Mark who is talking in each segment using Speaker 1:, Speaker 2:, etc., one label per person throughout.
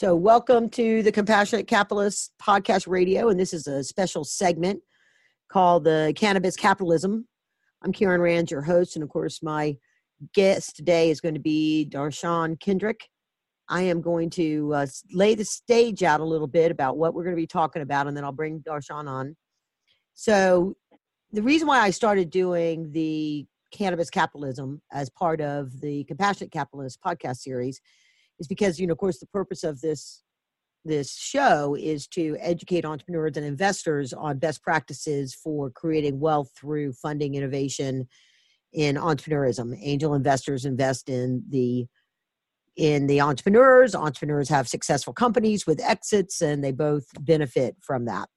Speaker 1: So, welcome to the Compassionate Capitalist Podcast Radio, and this is a special segment called the Cannabis Capitalism. I'm Karen Rands, your host, and of course, my guest today is going to be Dar'shun Kendrick. I am going to uh, lay the stage out a little bit about what we're going to be talking about, and then I'll bring Dar'shun on. So, the reason why I started doing the cannabis capitalism as part of the Compassionate Capitalist podcast series is because you know of course the purpose of this this show is to educate entrepreneurs and investors on best practices for creating wealth through funding innovation in entrepreneurism. Angel investors invest in the in the entrepreneurs. Entrepreneurs have successful companies with exits and they both benefit from that.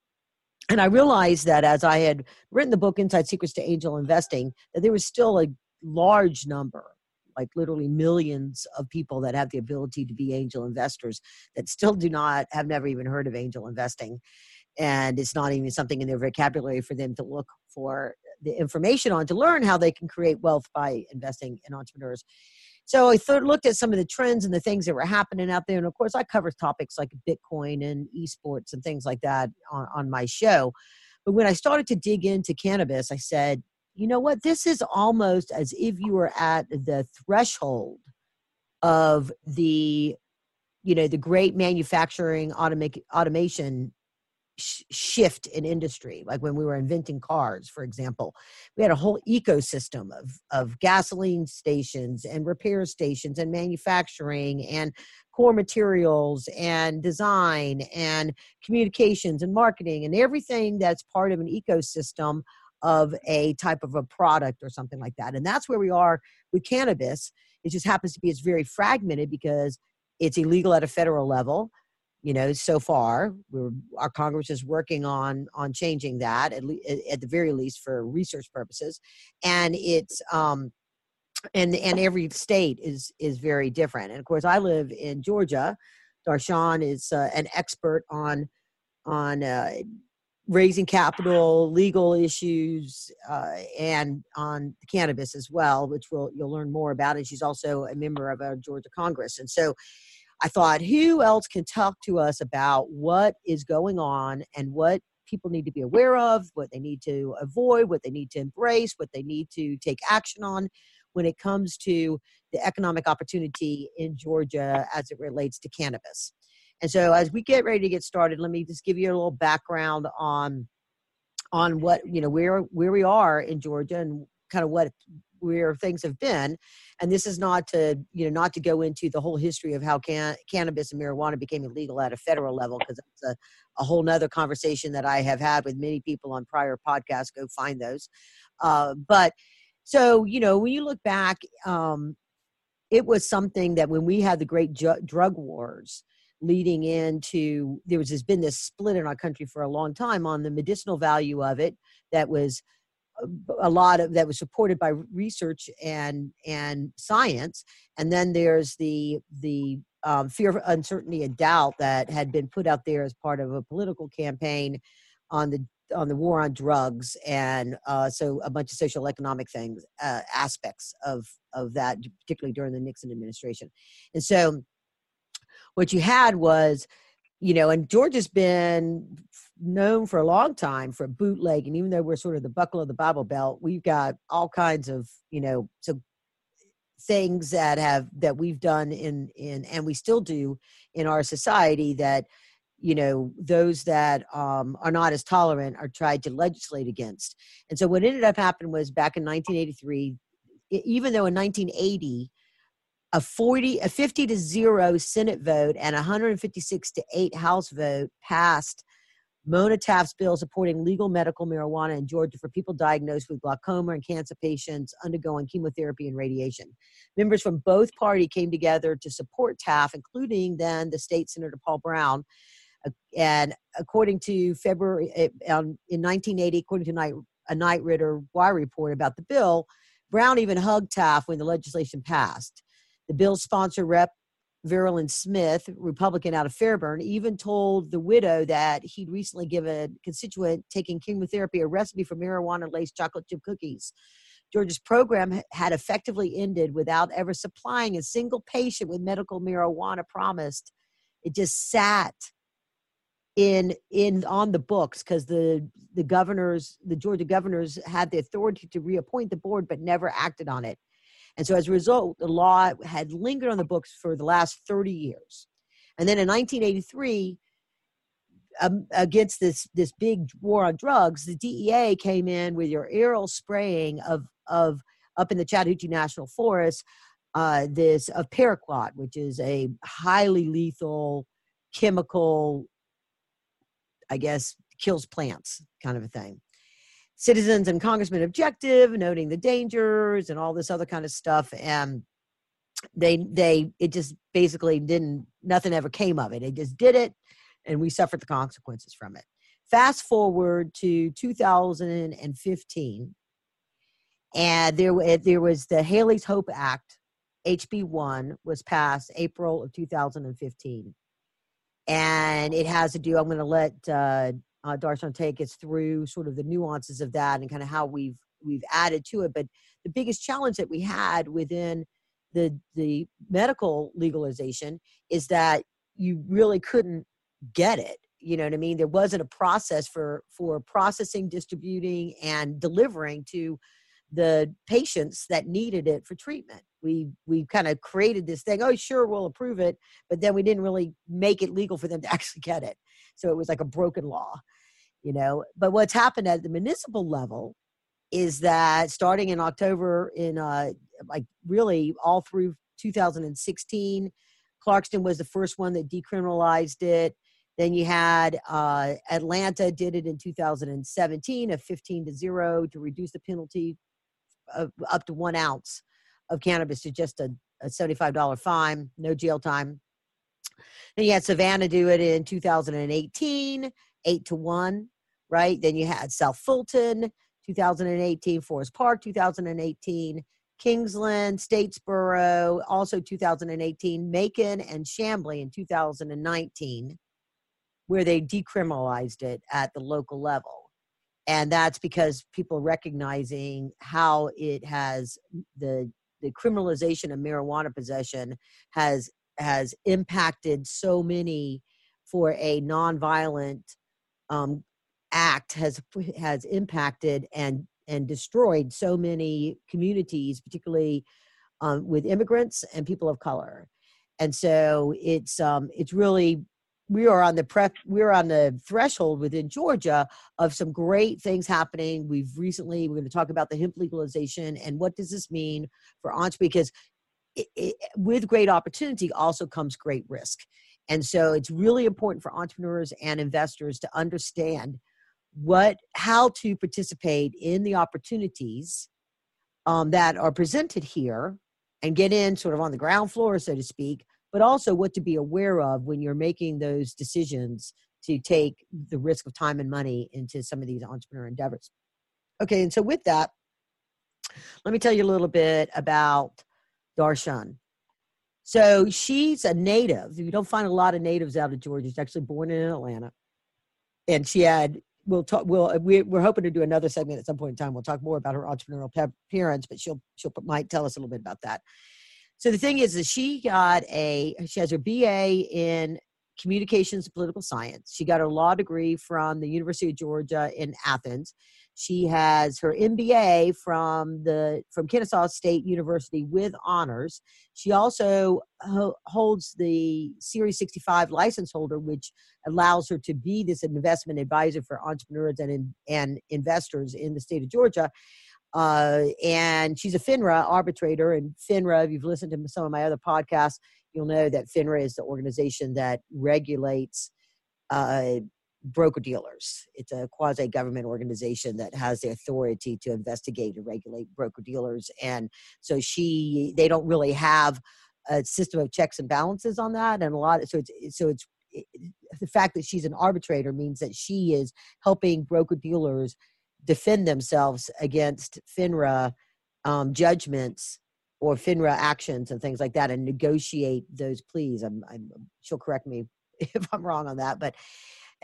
Speaker 1: And i realized that as i had written the book inside secrets to angel investing that there was still a large number like literally millions of people that have the ability to be angel investors that still do not have never even heard of angel investing and it's not even something in their vocabulary for them to look for the information on to learn how they can create wealth by investing in entrepreneurs so I thought, looked at some of the trends and the things that were happening out there. And of course, I cover topics like Bitcoin and esports and things like that on, on my show. But when I started to dig into cannabis, I said, you know what? This is almost as if you were at the threshold of the, you know, the great manufacturing automa- automation sh- shift in industry. Like when we were inventing cars, for example, we had a whole ecosystem of of gasoline stations and repair stations and manufacturing and core materials and design and communications and marketing and everything that's part of an ecosystem of a type of a product or something like that. And that's where we are with cannabis. It just happens to be it's very fragmented because it's illegal at a federal level. You know, so far, our Congress is working on on changing that at, le- at the very least for research purposes, and it's um, and and every state is is very different. And of course, I live in Georgia. Dar'shun is uh, an expert on on uh, raising capital, legal issues, uh, and on cannabis as well, which we'll, you'll learn more about. And she's also a member of our Georgia Congress. And so I thought, who else can talk to us about what is going on and what people need to be aware of, what they need to avoid, what they need to embrace, what they need to take action on when it comes to the economic opportunity in Georgia as it relates to cannabis. And so as we get ready to get started, let me just give you a little background on on what you know where where we are in Georgia and kind of what where things have been. And this is not to you know not to go into the whole history of how can, cannabis and marijuana became illegal at a federal level because it's a, a whole nother conversation that i have had with many people on prior podcasts. Go find those. Uh, but so you know when you look back um, it was something that when we had the great ju- drug wars leading into there was has been this split in our country for a long time on the medicinal value of it that was a lot of that was supported by research and and science. And then there's the the um, fear of uncertainty and doubt that had been put out there as part of a political campaign on the on the war on drugs and uh, so a bunch of social economic things uh, aspects of of that particularly during the nixon administration. And so what you had was you know and georgia's been known for a long time for bootleg and even though we're sort of the buckle of the bible belt we've got all kinds of you know so things that have that we've done in in and we still do in our society that you know those that um, are not as tolerant are tried to legislate against. And so what ended up happening was back in 1983 even though in 1980 a 40 a 50 to 0 senate vote and 156 to 8 house vote passed Mona Taft's bill supporting legal medical marijuana in Georgia for people diagnosed with glaucoma and cancer patients undergoing chemotherapy and radiation. Members from both parties came together to support Taft, including then the state senator Paul Broun. And according to February uh, um, in 1980, according to a Knight Ridder Wire report about the bill, Broun even hugged Taft when the legislation passed. The bill's sponsor, Rep. Virlyn Smith, Republican out of Fairburn, even told the widow that he'd recently given a constituent taking chemotherapy a recipe for marijuana laced chocolate chip cookies. Georgia's program had effectively ended without ever supplying a single patient with medical marijuana promised It just sat in in on the books because the the governors, the Georgia governors, had the authority to reappoint the board, but never acted on it. And so, as a result, the law had lingered on the books for the last 30 years. And then in 1983, um, against this this big war on drugs, the DEA came in with your aerial spraying of of up in the Chattahoochee National Forest, uh, this of paraquat, which is a highly lethal chemical, I guess, kills plants kind of a thing. Citizens and congressmen objective, noting the dangers and all this other kind of stuff, and they they it just basically didn't nothing ever came of it. They just did it and we suffered the consequences from it. Fast forward to 2015, and there, there was the Haleigh's Hope Act, HB1, was passed April of 2015. And it has to do, I'm going to let uh, uh, Dar'shun take us through sort of the nuances of that and kind of how we've we've added to it. But the biggest challenge that we had within the the medical legalization is that you really couldn't get it you know what i mean there wasn't a process for for processing distributing and delivering to the patients that needed it for treatment we we kind of created this thing oh sure we'll approve it but then we didn't really make it legal for them to actually get it so it was like a broken law you know but what's happened at the municipal level is that starting in october in uh like really all through 2016 clarkston was the first one that decriminalized it then you had uh, Atlanta did it in 2017, a 15 to zero to reduce the penalty of up to one ounce of cannabis to just a, a $75 fine, no jail time. Then you had Savannah do it in 2018, eight to one, right? Then you had South Fulton, 2018, Forest Park, 2018, Kingsland, Statesboro, also 2018, Macon, and Chamblee in 2019 where they decriminalized it at the local level. And that's because people recognizing how it has the the criminalization of marijuana possession has has impacted so many for a nonviolent um, act has has impacted and and destroyed so many communities, particularly um, with immigrants and people of color. And so it's um, it's really we are on the prep we are on the threshold within georgia of some great things happening we've recently we're going to talk about the hemp legalization and what does this mean for entrepreneurs because it, it, with great opportunity also comes great risk and so it's really important for entrepreneurs and investors to understand what how to participate in the opportunities um, that are presented here and get in sort of on the ground floor so to speak but also what to be aware of when you're making those decisions to take the risk of time and money into some of these entrepreneur endeavors. Okay, and so with that, let me tell you a little bit about Dar'shun. So she's a native. You don't find a lot of natives out of Georgia. She's actually born in Atlanta, and she had. We'll talk. We'll we're hoping to do another segment at some point in time. We'll talk more about her entrepreneurial parents, but she'll she'll might tell us a little bit about that. So the thing is that she got a she has her BA in communications and political science. She got her law degree from the University of Georgia in Athens. She has her MBA from the from Kennesaw State University with honors. She also ho- holds the Series 65 license holder, which allows her to be this investment advisor for entrepreneurs and and investors in the state of Georgia. Uh, and she's a FINRA arbitrator. And FINRA, if you've listened to some of my other podcasts, you'll know that FINRA is the organization that regulates uh, broker dealers. It's a quasi government organization that has the authority to investigate and regulate broker dealers. And so she, they don't really have a system of checks and balances on that. And a lot, of, so it's, so it's, it, the fact that she's an arbitrator means that she is helping broker dealers defend themselves against FINRA um, judgments or FINRA actions and things like that and negotiate those pleas. I'm, I'm, she'll correct me if I'm wrong on that, but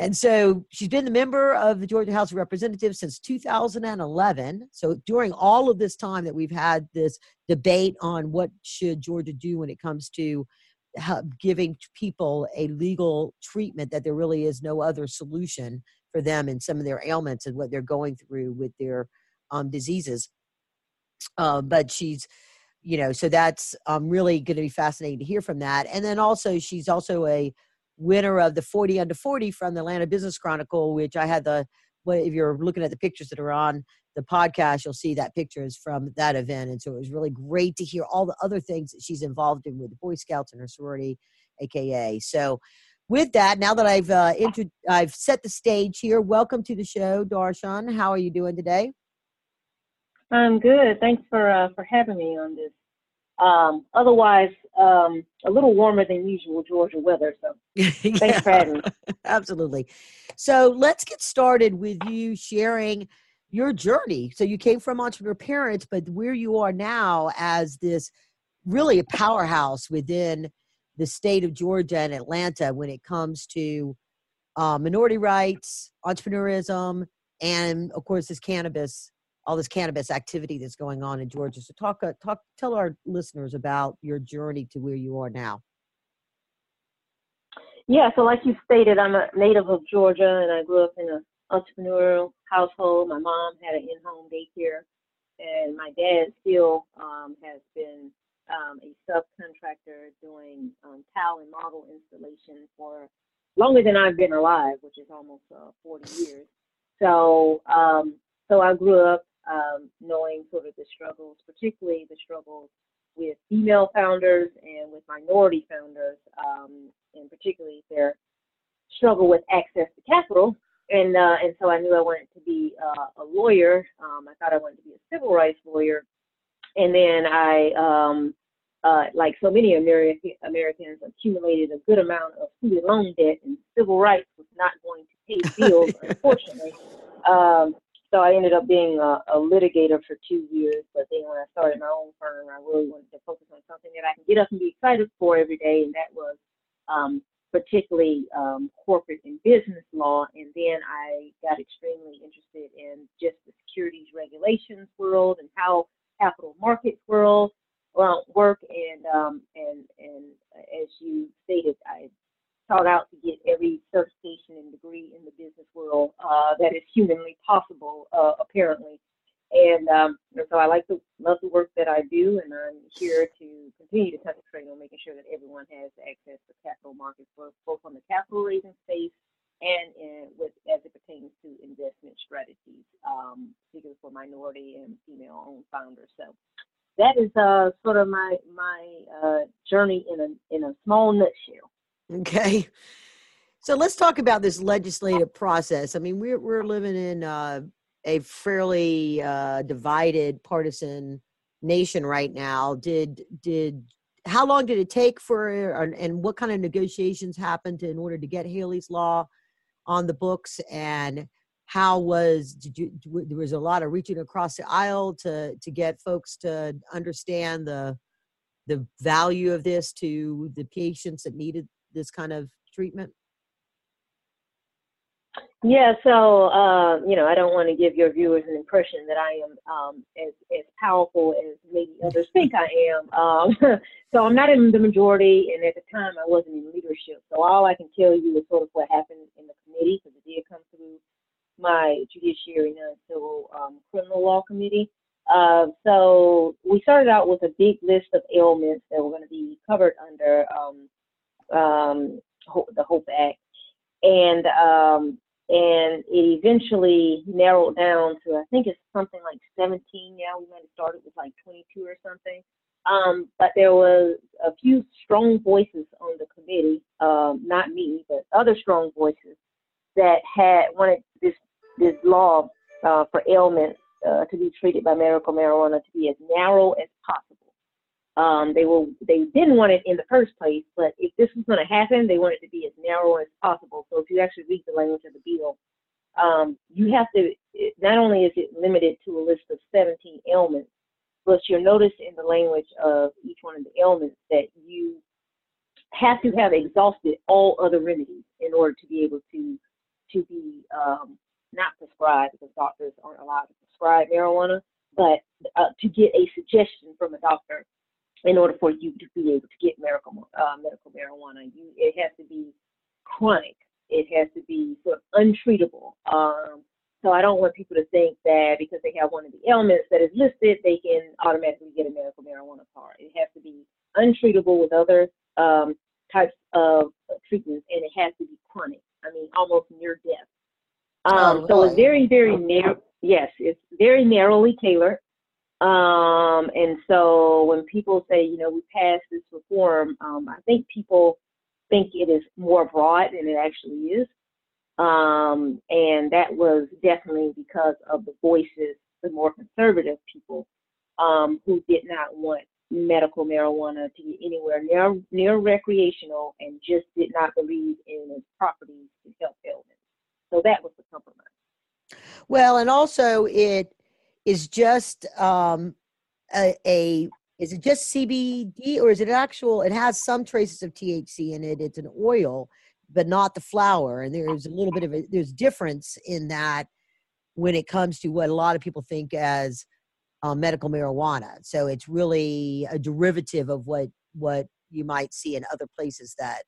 Speaker 1: and so she's been the member of the Georgia House of Representatives since 2011. So during all of this time that we've had this debate on what should Georgia do when it comes to giving people a legal treatment that there really is no other solution for them and some of their ailments and what they're going through with their um, diseases. Uh, but she's, you know, so that's um, really going to be fascinating to hear from that. And then also, she's also a winner of the 40 under 40 from the Atlanta Business Chronicle, which I had the, well, if you're looking at the pictures that are on the podcast, you'll see that picture is from that event. And so it was really great to hear all the other things that she's involved in with the Boy Scouts and her sorority, AKA. So, with that, now that I've uh, intro- I've set the stage here, welcome to the show, Dar'shun. How are you doing today?
Speaker 2: I'm good. Thanks for uh, for having me on this. Um, otherwise, um, a little warmer than usual Georgia weather. So thanks yeah, for having me.
Speaker 1: Absolutely. So let's get started with you sharing your journey. So you came from entrepreneur parents, but where you are now as this really a powerhouse within the state of Georgia and Atlanta when it comes to uh, minority rights, entrepreneurism, and of course this cannabis, all this cannabis activity that's going on in Georgia. So talk, uh, talk, tell our listeners about your journey to where you are now.
Speaker 2: Yeah, so like you stated, I'm a native of Georgia, and I grew up in an entrepreneurial household. My mom had an in-home daycare, and my dad still um, has been um, a subcontractor doing um, and model installation for longer than I've been alive, which is almost uh, 40 years. So, um, so I grew up um, knowing sort of the struggles, particularly the struggles with female founders and with minority founders, um, and particularly their struggle with access to capital. And uh, and so I knew I wanted to be uh, a lawyer. Um, I thought I wanted to be a civil rights lawyer, and then I um, uh, like so many American, Americans, accumulated a good amount of student loan debt, and civil rights was not going to pay bills, unfortunately. Um, so I ended up being a, a, litigator for two years. But then when I started my own firm, I really wanted to focus on something that I can get up and be excited for every day, and that was um, particularly um, corporate and business law. And then I got extremely interested in just the securities regulations world and how capital markets world well, work and um, and and as you stated, I sought out to get every certification and degree in the business world uh, that is humanly possible, uh, apparently. And, um, and so I like to love the work that I do, and I'm here to continue to concentrate on making sure that everyone has access to capital markets, both, both on the capital raising space and in, with as it pertains to investment strategies, um, particularly for minority and female-owned founders. So that is uh, sort of my my uh, journey in a in a small nutshell.
Speaker 1: Okay. So let's talk about this legislative process. I mean, we're we're living in uh, a fairly uh, divided partisan nation right now. Did did how long did it take for and what kind of negotiations happened in order to get Haleigh's law on the books and how was did you there was a lot of reaching across the aisle to to get folks to understand the the value of this to the patients that needed this kind of treatment
Speaker 2: yeah so uh, you know i don't want to give your viewers an impression that i am um, as, as powerful as maybe others think i am um, so i'm not in the majority and at the time i wasn't in leadership so all i can tell you is sort of what happened in the committee because it did come through my judiciary and civil um, criminal law committee. Uh, so we started out with a big list of ailments that were going to be covered under um, the Hope Act, and um, and it eventually narrowed down to I think it's something like 17 now. We might have started with like 22 or something. Um, but there was a few strong voices on the committee, um, not me, but other strong voices that had wanted this this law uh, for ailments uh, to be treated by medical marijuana to be as narrow as possible. Um, they will they didn't want it in the first place, but if this was going to happen, they wanted it to be as narrow as possible. So if you actually read the language of the bill, um, you have to not only is it limited to a list of 17 ailments, but you'll notice in the language of each one of the ailments that you have to have exhausted all other remedies in order to be able to to be um, not prescribed because doctors aren't allowed to prescribe marijuana, but uh, to get a suggestion from a doctor in order for you to be able to get medical uh, medical marijuana. You it has to be chronic. It has to be sort of untreatable. Um, so I don't want people to think that because they have one of the ailments that is listed, they can automatically get a medical marijuana card. It has to be untreatable with other um, types of treatments, and it has to be chronic. I mean, almost near death. Um, oh, so it's very, very narrow. Yes, it's very narrowly tailored. Um, and so when people say, you know, we passed this reform, um, I think people think it is more broad than it actually is. Um, and that was definitely because of the voices, the more conservative people um, who did not want medical marijuana to get anywhere near, near recreational and just did not believe in its properties to help ailments. So that was the compromise.
Speaker 1: Well, and also it is just um, a, a is it just CBD or is it actual? It has some traces of THC in it. It's an oil, but not the flower. And there's a little bit of a there's difference in that when it comes to what a lot of people think as uh, medical marijuana. So it's really a derivative of what what you might see in other places that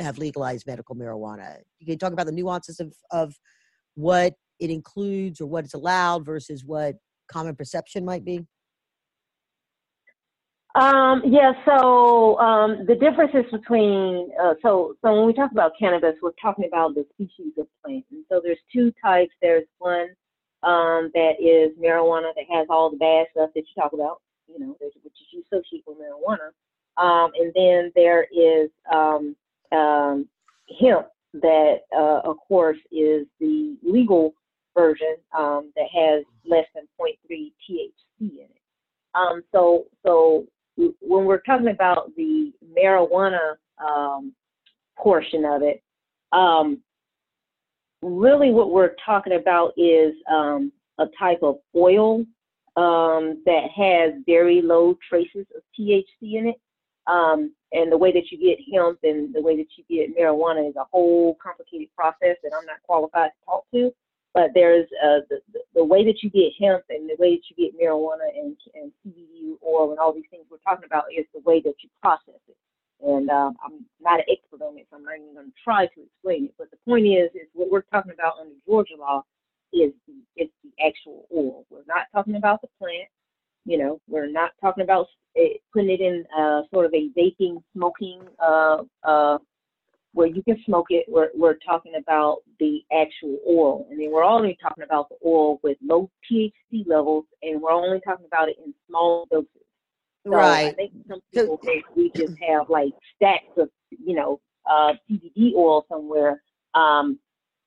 Speaker 1: have legalized medical marijuana. You can talk about the nuances of of what it includes or what it's allowed versus what common perception might be.
Speaker 2: Um, yeah, so um, the differences between uh, so so when we talk about cannabis, we're talking about the species of plant, and so there's two types. There's one um, that is marijuana that has all the bad stuff that you talk about, you know, which you associate with marijuana, um, and then there is um, um, hemp that, uh, of course, is the legal version um, that has less than 0.3 THC in it. Um, so, so when we're talking about the marijuana um, portion of it, um, really what we're talking about is um, a type of oil um, that has very low traces of THC in it. Um, and the way that you get hemp and the way that you get marijuana is a whole complicated process that I'm not qualified to talk to. But there's uh, the, the way that you get hemp and the way that you get marijuana and, and CBD oil and all these things we're talking about is the way that you process it. And um, I'm not an expert on it, so I'm not even going to try to explain it. But the point is, is what we're talking about under Georgia law is the, is the actual oil. We're not talking about the plant. You know, we're not talking about it, putting it in uh, sort of a vaping, smoking, uh, uh, where you can smoke it. We're, we're talking about the actual oil. And then we're only talking about the oil with low THC levels, and we're only talking about it in small doses. So right. I think some people think we just have like stacks of, you know, uh, CBD oil somewhere, um,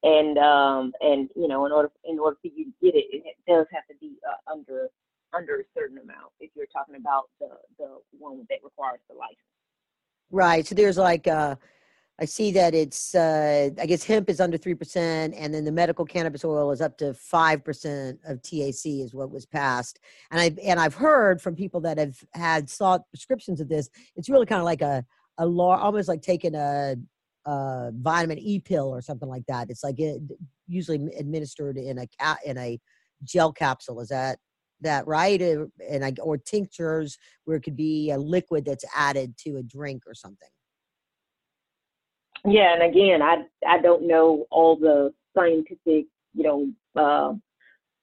Speaker 2: and um, and you know, in order in order for you to get it, it does have to be uh, under under a certain amount. If you're talking about the the one that requires the license.
Speaker 1: Right. So there's like uh I see that it's, uh, I guess hemp is under 3%, and then the medical cannabis oil is up to 5% of THC is what was passed. And I've, and I've heard from people that have had sought prescriptions of this, it's really kind of like a, a law, almost like taking a, a vitamin E pill or something like that. It's like it, usually administered in a, in a gel capsule. Is that, that right? And I, or tinctures where it could be a liquid that's added to a drink or something.
Speaker 2: Yeah, and again, I I don't know all the scientific, you know, uh,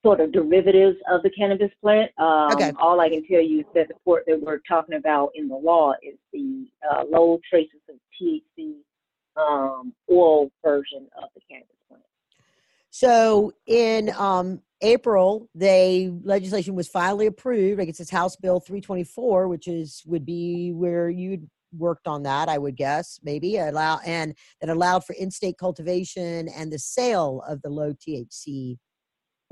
Speaker 2: sort of derivatives of the cannabis plant. Um, okay. All I can tell you is that the port that we're talking about in the law is the uh, low traces of THC um, oil version of the cannabis plant.
Speaker 1: So in um, April, they legislation was finally approved. I guess it's House Bill 324, which is would be where you'd worked on that, I would guess, maybe allow and that allowed for in-state cultivation and the sale of the low THC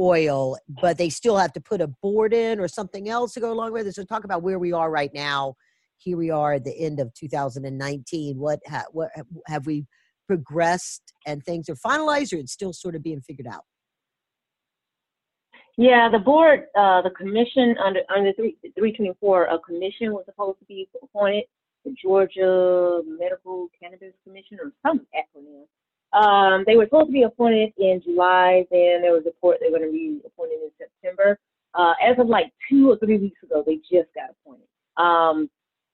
Speaker 1: oil, but they still have to put a board in or something else to go along with it. So talk about where we are right now. Here we are at the end of 2019. What ha- what have we progressed and things are finalized, or it's still sort of being figured out?
Speaker 2: Yeah, the board, uh, the commission under under 3, 324, a commission was supposed to be appointed the Georgia Medical Cannabis Commission or some acronym. Um, they were supposed to be appointed in July. Then there was a report they were going to be appointed in September. Uh, as of like two or three weeks ago, they just got appointed. Um,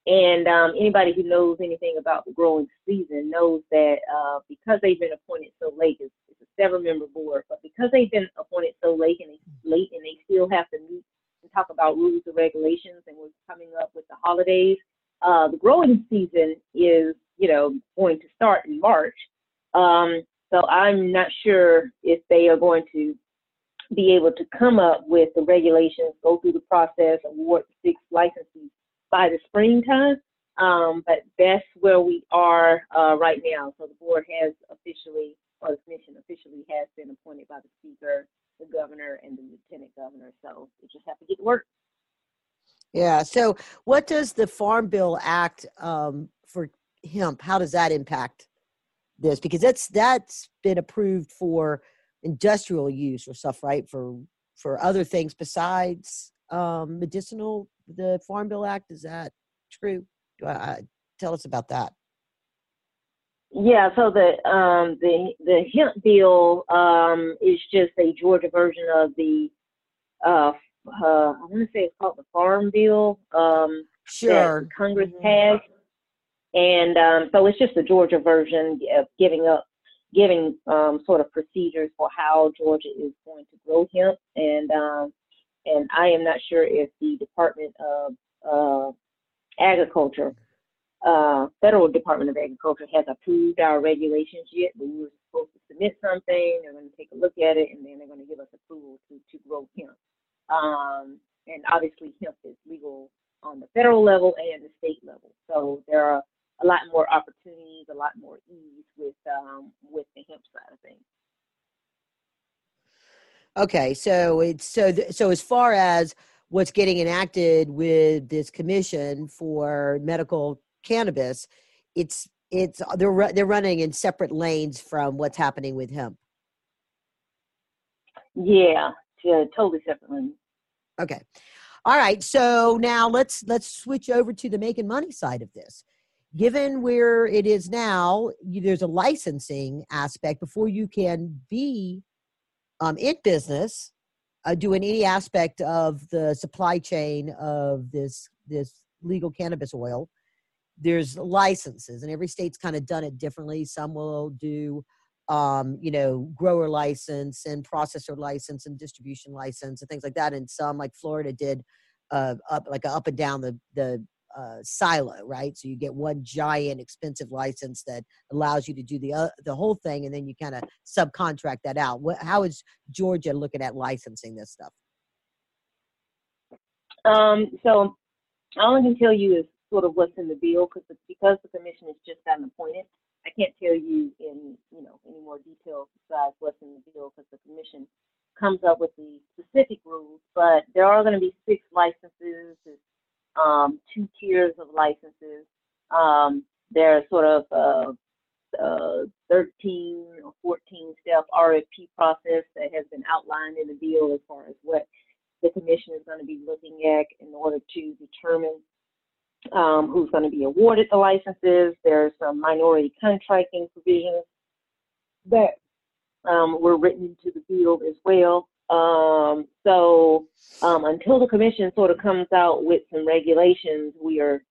Speaker 2: and um, anybody who knows anything about the growing season knows that uh, because they've been appointed so late, it's, it's a seven-member board, but because they've been appointed so late and they late and they still have to meet and talk about rules and regulations, and we're coming up with the holidays. Uh, the growing season is, you know, going to start in March. Um, so I'm not sure if they are going to be able to come up with the regulations, go through the process, award six licenses by the springtime. Um, but that's where we are uh, right now. So the board has officially, or the commission officially has been appointed by the speaker, the governor, and the lieutenant governor. So we just have to get to work.
Speaker 1: Yeah. So what does the Farm Bill Act um, for hemp? How does that impact this? Because that's that's been approved for industrial use or stuff, right? For for other things besides um, medicinal the Farm Bill Act. Is that true? Uh, tell us about that.
Speaker 2: Yeah, so the um, the the hemp bill um, is just a Georgia version of the uh, uh, I want to say it's called the Farm Bill. Um,
Speaker 1: sure.
Speaker 2: Congress mm-hmm. passed, and um, so it's just the Georgia version of giving up, giving um, sort of procedures for how Georgia is going to grow hemp, and um, and I am not sure if the Department of uh, Agriculture, uh, Federal Department of Agriculture, has approved our regulations yet. But we were supposed to submit something. They're going to take a look at it, and then they're going to give us approval to to grow hemp. Um, and obviously, hemp is legal on the federal level and the state level. So there are a lot more opportunities, a lot more ease with um, with the hemp side of things.
Speaker 1: Okay, so it's so th- so as far as what's getting enacted with this commission for medical cannabis, it's it's they're they're running in separate lanes from what's happening with hemp.
Speaker 2: Yeah, yeah, totally separate.
Speaker 1: Okay. All right. So now let's let's switch over to the making money side of this. Given where it is now, you, there's a licensing aspect before you can be um, in business, uh, doing any aspect of the supply chain of this this legal cannabis oil. There's licenses, and every state's kind of done it differently. Some will do, um, you know, grower license and processor license and distribution license and things like that. And some, like Florida, did uh, up like up and down the the uh, silo, right? So you get one giant expensive license that allows you to do the uh, the whole thing, and then you kind of subcontract that out. What, how is Georgia looking at licensing this stuff?
Speaker 2: Um, so all I can tell you is sort of what's in the bill because because the commission has just gotten appointed. I can't tell you in you know any more details besides what's in the bill because the commission comes up with the specific rules. But there are going to be six licenses um, two tiers of licenses. Um, there's sort of a, a 13 or 14 step RFP process that has been outlined in the bill as far as what the commission is going to be looking at in order to determine um, who's going to be awarded the licenses. There's some minority contracting provisions that um, were written into the bill as well. Um, so um, until the commission sort of comes out with some regulations, we are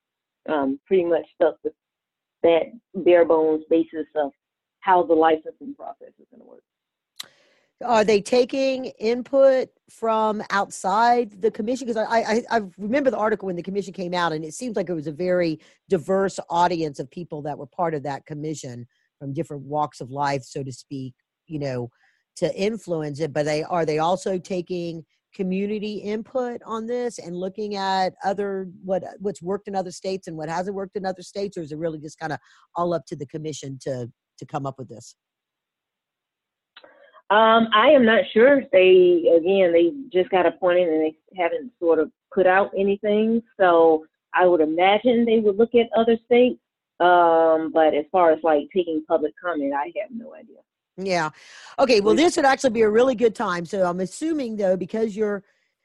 Speaker 2: um, pretty much stuck with that bare bones basis of how the licensing process is going to work.
Speaker 1: Are they taking input from outside the commission? Because I, I, I remember the article when the commission came out, and it seems like it was a very diverse audience of people that were part of that commission from different walks of life, so to speak. You know, to influence it but they are they also taking community input on this and looking at other what what's worked in other states and what hasn't worked in other states or is it really just kind of all up to the commission to to come up with this
Speaker 2: um, I am not sure. They again, they just got appointed and they haven't sort of put out anything. So I would imagine they would look at other states. Um, but as far as like taking public comment, I have no idea.
Speaker 1: Yeah. Okay. Well, this would actually be a really good time. So I'm assuming though, because you're,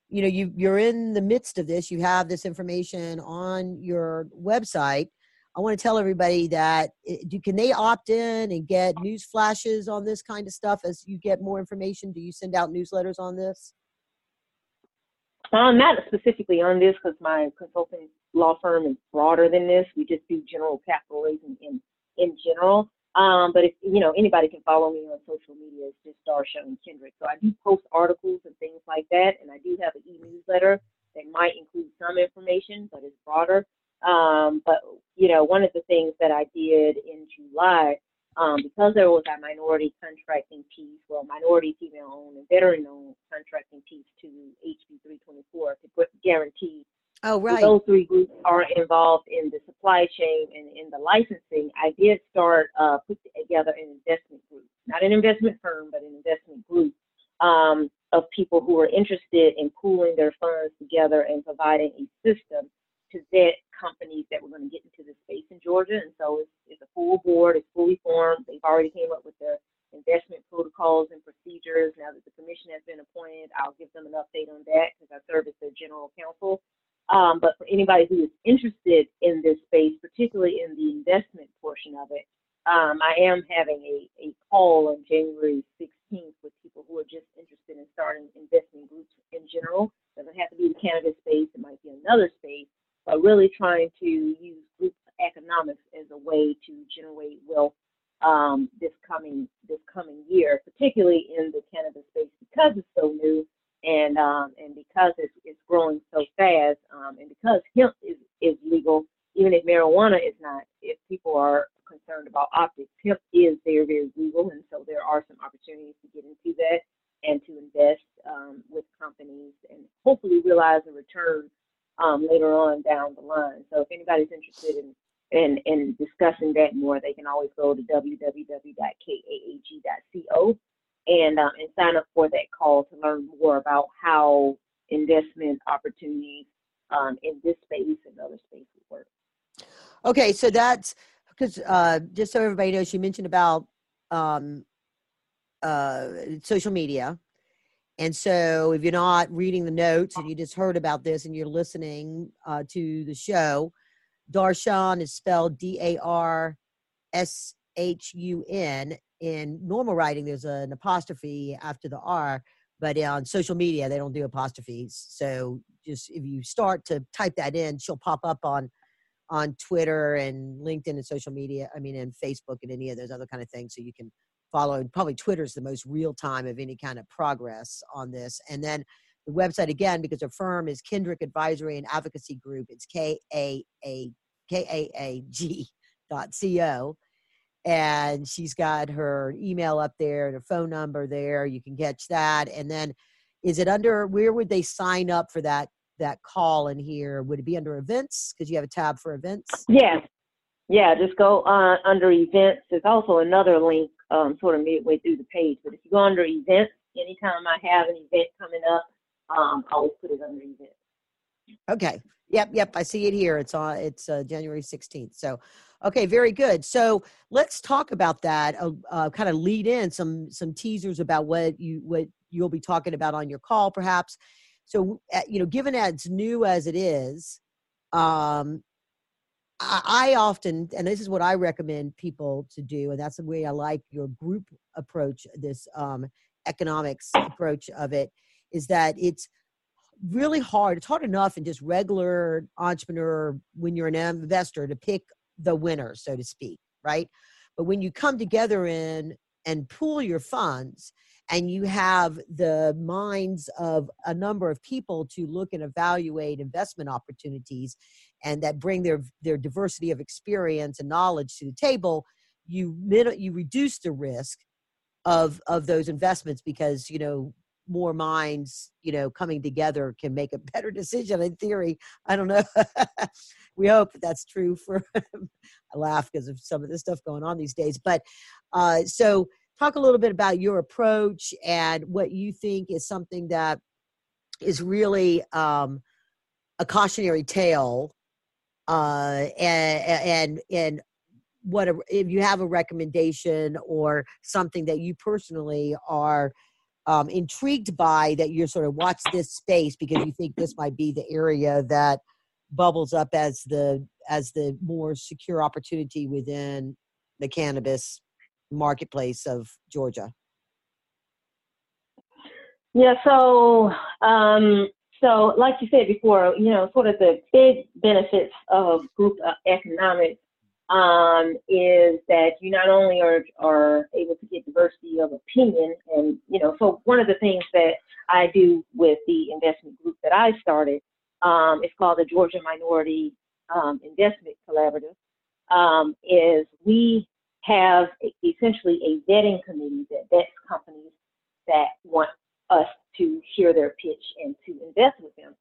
Speaker 1: you know, you you're in the midst of this, you have this information on your website. I want to tell everybody that eh, do, can they opt in and get news flashes on this kind of stuff as you get more information? Do you send out newsletters on this?
Speaker 2: respond, not specifically on this because my consulting law firm is broader than this. We just do general capitalism in, in general. Um, but if you know anybody can follow me on social media, it's just Darshun Kendrick. So I do post articles and things like that, and I do have an e-newsletter that might include some information, but it's broader. Um, but you know, one of the things that I did in July, um, because there was a minority contracting piece, well, minority female-owned and veteran-owned contracting piece to HB 324 to guarantee
Speaker 1: Oh, right.
Speaker 2: those three groups are involved in the supply chain and in the licensing. I did start uh, put together an investment group, not an investment firm, but an investment group um, of people who are interested in pooling their funds together and providing a system vet companies that were going to get into the space in Georgia. And so it's, it's a full board, it's fully formed. They've already came up with their investment protocols and procedures. Now that the commission has been appointed, I'll give them an update on that because I serve as their general counsel. Um, but for anybody who is interested in this space, particularly in the investment portion of it, um, I am having a, a call on January 16th with people who are just interested in starting investment groups in general. It doesn't have to be the cannabis space, it might be another space, but really trying to use group economics as a way to generate wealth um, this coming this coming year, particularly in the cannabis space because it's so new and um, and because it's, it's growing so fast, um, and because hemp is, is legal, even if marijuana is not, if people are concerned about optics, hemp is very very legal, and so there are some opportunities to get into that and to invest um, with companies and hopefully realize a return um, later on down the line. So if anybody's interested in in, in discussing that more, they can always go to www.kaag.co and uh, and sign up for that call to learn more about how investment opportunities um, in this space and other spaces work.
Speaker 1: Okay, so that's because uh, just so everybody knows, you mentioned about um, uh, social media. And so, if you're not reading the notes and you just heard about this and you're listening uh, to the show, Dar'shun is spelled D A R S H U N, in normal writing there's an apostrophe after the r but on social media they don't do apostrophes. So just if you start to type that in she'll pop up on on twitter and linkedin and social media i mean and facebook and any of those other kind of things so you can follow and probably twitter is the most real time of any kind of progress on this and then the website again because her firm is kendrick advisory and advocacy group it's k-a-a k-a-a-g dot co and she's got her email up there and her phone number there you can catch that and then is it under where would they sign up for that that call in here? Would it be under events? Because you have a tab for events?
Speaker 2: Yes. Yeah just go uh, under events there's also another link um, sort of midway through the page but if you go under events anytime i have an event coming up um, i always put it under events
Speaker 1: okay yep yep i see it here it's on it's uh, january 16th so Okay, very good. So let's talk about that. Uh, uh, kind of lead in some some teasers about what you what you'll be talking about on your call, perhaps. So you know, given as new as it is, um, I, often and this is what I recommend people to do, and that's the way I like your group approach, this um, economics approach of it, is that it's really hard. It's hard enough in just regular entrepreneur when you're an investor to pick the winner, so to speak, right? But when you come together in and pool your funds and you have the minds of a number of people to look and evaluate investment opportunities and that bring their their diversity of experience and knowledge to the table you you reduce the risk of of those investments because you know more minds you know coming together can make a better decision in theory. I don't know. We hope that's true for i laugh because of some of the stuff going on these days but uh, so talk a little bit about your approach and what you think is something that is really um, a cautionary tale uh, and and and what a, if you have a recommendation or something that you personally are um, intrigued by that you're sort of watch this space because you think this might be the area that bubbles up as the as the more secure opportunity within the cannabis marketplace of Georgia?
Speaker 2: Yeah, so um, so, like you said before, you know, sort of the big benefits of group economics um, is that you not only are are able to get diversity of opinion, and you know, so one of the things that I do with the investment group that I started, um, it's called the Georgia Minority um, Investment Collaborative, um, is we have essentially a vetting committee that vets companies that want us to hear their pitch and to invest with them.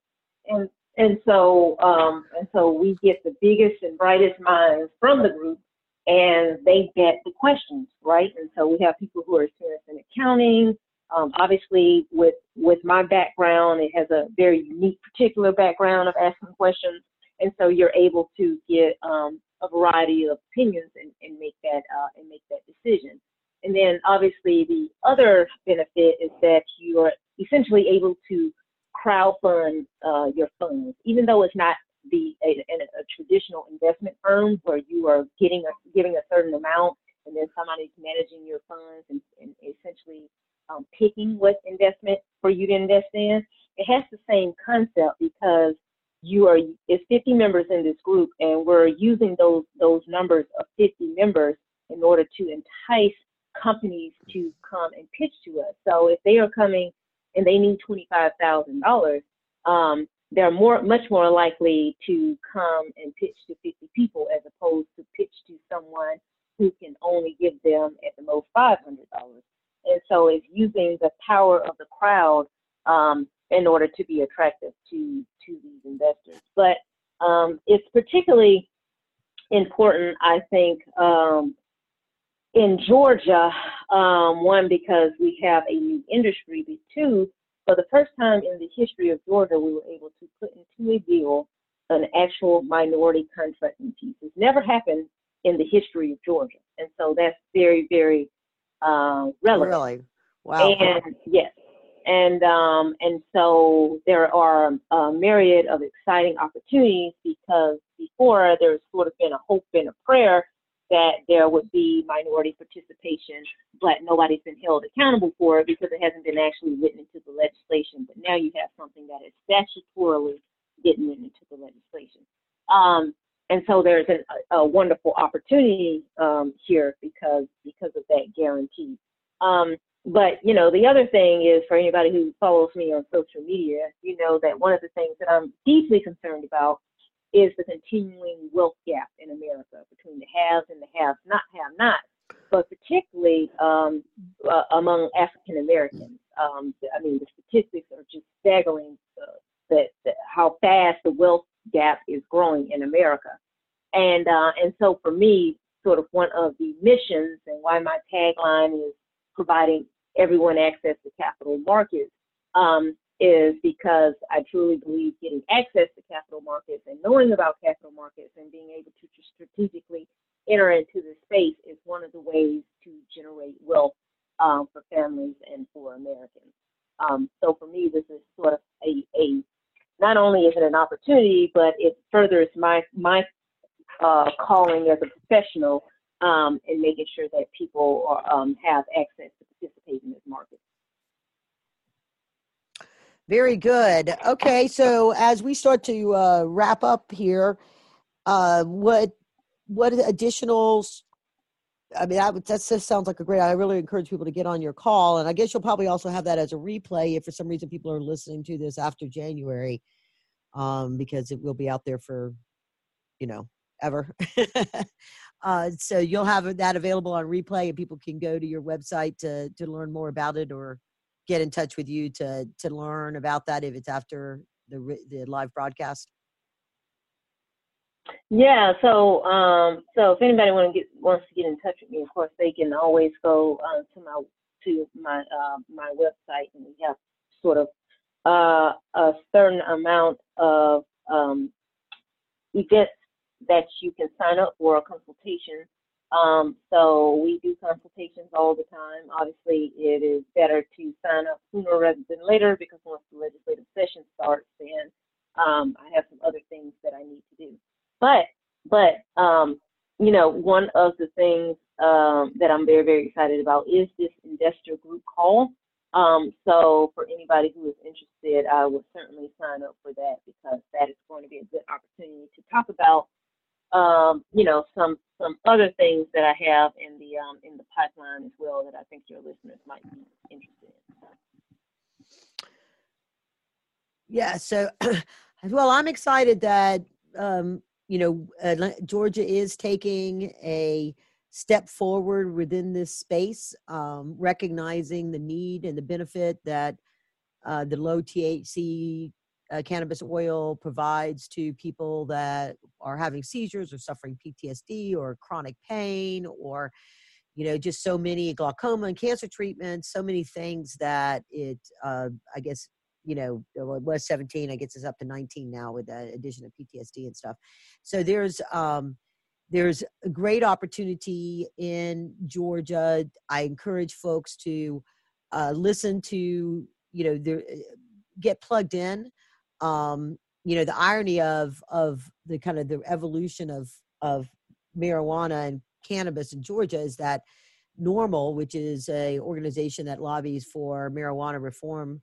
Speaker 2: And and so um, and so we get the biggest and brightest minds from the group and they get the questions, right? And so we have people who are experienced in accounting. Um, obviously, with with my background, it has a very unique, particular background of asking questions, and so you're able to get um, a variety of opinions and, and make that uh, and make that decision. And then obviously the other benefit is that you are essentially able to crowdfund uh, your funds, even though it's not the a, a, traditional investment firm where you are getting a, giving a certain amount and then somebody's managing your funds and, and essentially um, picking what investment for you to invest in. It has the same concept because you are it's 50 members in this group and we're using those those numbers of 50 members in order to entice companies to come and pitch to us. So if they are coming and they need $25,000, um, they're more, much more likely to come and pitch to 50 people as opposed to pitch to someone who can only give them at the most $500. And so it's using the power of the crowd um, in order to be attractive to, to these investors. But um, it's particularly important, I think, um, in Georgia, um, one, because we have a new industry, but two, for the first time in the history of Georgia, we were able to put into a bill an actual minority contracting piece. It's never happened in the history of Georgia. And so that's very, very uh, relevant.
Speaker 1: Really? Wow.
Speaker 2: And yes. And um, and so there are a myriad of exciting opportunities because before there's sort of been a hope and a prayer that there would be minority participation, but nobody's been held accountable for it because it hasn't been actually written into the legislation. But now you have something that is statutorily getting into the legislation. Um, and so there's an, a, a, wonderful opportunity um, here because because of that guarantee. Um, but you know, the other thing is for anybody who follows me on social media, you know that one of the things that I'm deeply concerned about is the continuing wealth gap in America between the haves and the have not have not, but particularly um, uh, among African Americans. Um, I mean, the statistics are just staggering uh, that, that, how fast the wealth gap is growing in America. And uh, and so for me, sort of one of the missions and why my tagline is providing everyone access to capital markets um, is because I truly believe getting access to capital markets and knowing about capital markets and being able to strategically enter into this space is one of the ways to generate wealth um, for families and for Americans. Um, so for me, this is sort of a, a not only is it an opportunity, but it furthers my my uh, calling as a professional um, in making sure that people are, um, have access to participate in this market.
Speaker 1: Very good. Okay, so as we start to uh, wrap up here, uh, what what additional? I mean, that, that sounds like a great. I really encourage people to get on your call, and I guess you'll probably also have that as a replay if for some reason people are listening to this after January, um, because it will be out there for, you know, ever. uh, so you'll have that available on replay, and people can go to your website to to learn more about it or get in touch with you to to learn about that if it's after the the live broadcast?
Speaker 2: Yeah, so um, so if anybody want to get wants to get in touch with me, of course they can always go uh, to my to my uh, my website, and we have sort of uh, a certain amount of um, events that you can sign up for a consultation um, so we do consultations all the time. Obviously, it is better to sign up sooner rather than later because once the legislative session starts, then um, I have some other things that I need to do. But, but um, you know, one of the things um, that I'm very, very excited about is this investor group call. Um, so for anybody who is interested, I would certainly sign up for that because that is going to be a good opportunity to talk about, um, you know, some some other things that I have in the um, in the pipeline as well that I think your listeners might be interested in.
Speaker 1: Yeah. So, well, I'm excited that um, you know uh, Georgia is taking a step forward within this space, um, recognizing the need and the benefit that uh, the low THC uh, cannabis oil provides to people that are having seizures or suffering PTSD or chronic pain or you know just so many glaucoma and cancer treatments so many things that it uh, i guess you know it was 17 i guess it's up to 19 now with the addition of ptsd and stuff so there's um there's a great opportunity in Georgia. I encourage folks to uh, listen to, you know, uh, get plugged in. Um, you know, the irony of of the kind of the evolution of of marijuana and cannabis in Georgia is that NORML which is a organization that lobbies for marijuana reform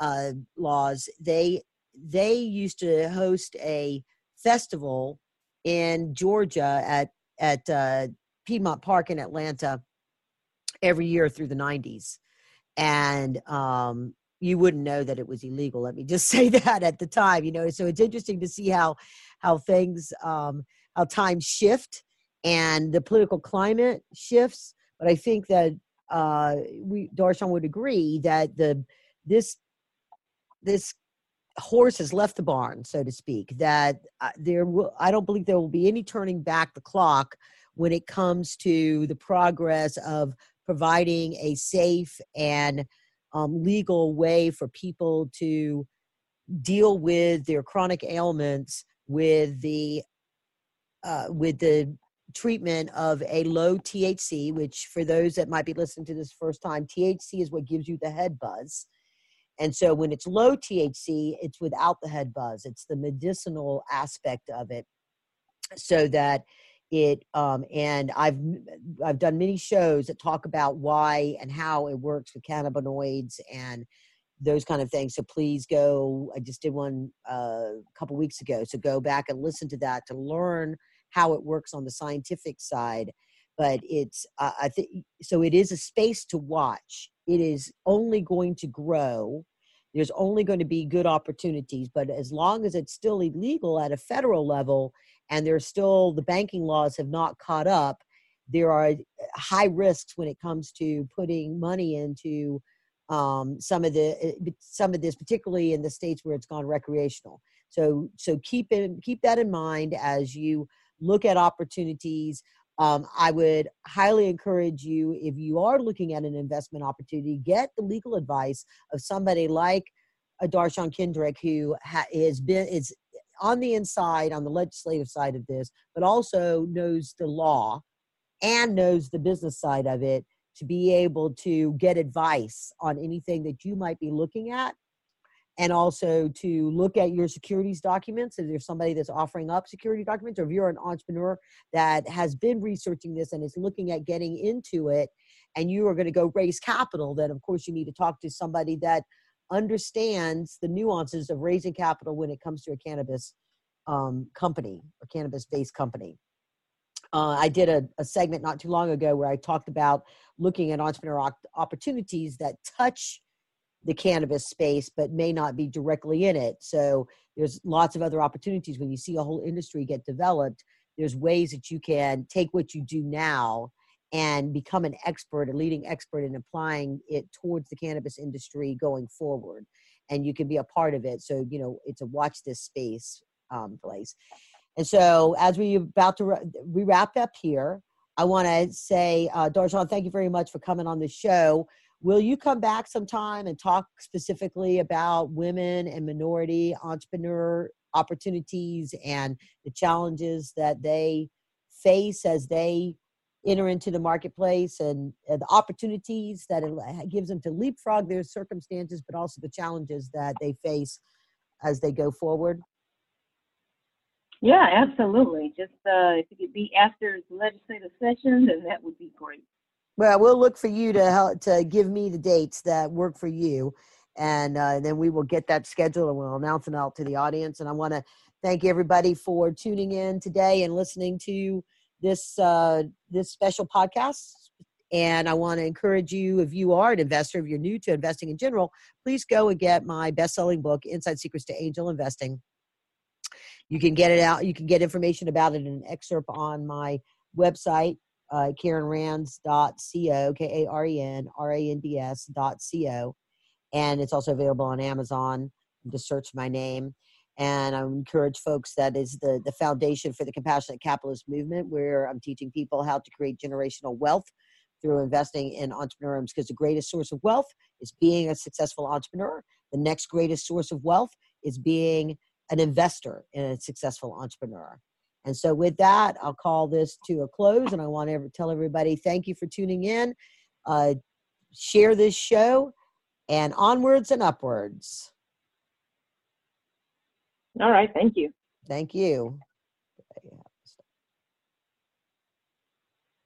Speaker 1: uh, laws, they they used to host a festival in Georgia at at uh, Piedmont Park in Atlanta every year through the 90s, and um, you wouldn't know that it was illegal. Let me just say that at the time, you know. So it's interesting to see how how things um, how times shift and the political climate shifts. But I think that uh, we Dar'shun would agree that the this this horse has left the barn, so to speak. That uh, there will, I don't believe there will be any turning back the clock when it comes to the progress of providing a safe and um, legal way for people to deal with their chronic ailments with the uh, with the treatment of a low THC, which for those that might be listening to this first time, THC is what gives you the head buzz. And so when it's low THC, it's without the head buzz. It's the medicinal aspect of it, so that it um, and I've I've done many shows that talk about why and how it works with cannabinoids and those kind of things. So please go. I just did one uh, a couple weeks ago. So go back and listen to that to learn how it works on the scientific side. But it's uh, I think so. It is a space to watch it is only going to grow. There's only going to be good opportunities, but as long as it's still illegal at a federal level and there's still the banking laws have not caught up, there are uh, high risks when it comes to putting money into um, some of the uh, some of this, particularly in the states where it's gone recreational. So so keep it keep that in mind as you look at opportunities. Um, I would highly encourage you, if you are looking at an investment opportunity, get the legal advice of somebody like a Dar'shun Kendrick, who ha- has been is on the inside, on the legislative side of this, but also knows the law and knows the business side of it to be able to get advice on anything that you might be looking at and also to look at your securities documents. If there's somebody that's offering up security documents or if you're an entrepreneur that has been researching this and is looking at getting into it and you are going to go raise capital then of course you need to talk to somebody that understands the nuances of raising capital when it comes to a cannabis um, company or cannabis based company. Uh, I did a, a, segment not too long ago where I talked about looking at entrepreneur opportunities that touch the cannabis space but may not be directly in it. So there's lots of other opportunities. When you see a whole industry get developed there's ways that you can take what you do now and become an expert a leading expert in applying it towards the cannabis industry going forward and you can be a part of it. So you know it's a watch this space um, place. And so as we about to we wrap up here i want to say uh, Dar'shun, thank you very much for coming on the show. Will you come back sometime and talk specifically about women and minority entrepreneur opportunities and the challenges that they face as they enter into the marketplace and, the opportunities that it gives them to leapfrog their circumstances, but also the challenges that they face as they go forward?
Speaker 2: Yeah, absolutely. Just uh, if it could be after the legislative session, then that would be great.
Speaker 1: Well, we'll look for you to help to give me the dates that work for you, and uh, then we will get that scheduled and we'll announce it out to the audience. And I want to thank everybody for tuning in today and listening to this uh, this special podcast. And I want to encourage you, if you are an investor, if you're new to investing in general, please go and get my best-selling book, Inside Secrets to Angel Investing. You can get it out. You can get information about it in an excerpt on my website, uh, KarenRands.co, K A R E N R A N D S dot co. And it's also available on Amazon. Just search my name. And I encourage folks that is the, the foundation for the compassionate capitalist movement, where I'm teaching people how to create generational wealth through investing in entrepreneurs. Because the greatest source of wealth is being a successful entrepreneur. The next greatest source of wealth is being an investor in a successful entrepreneur. And so, with that, I'll call this to a close. And I want to tell everybody thank you for tuning in. Uh, share this show and onwards and upwards.
Speaker 2: All right. Thank you.
Speaker 1: Thank you.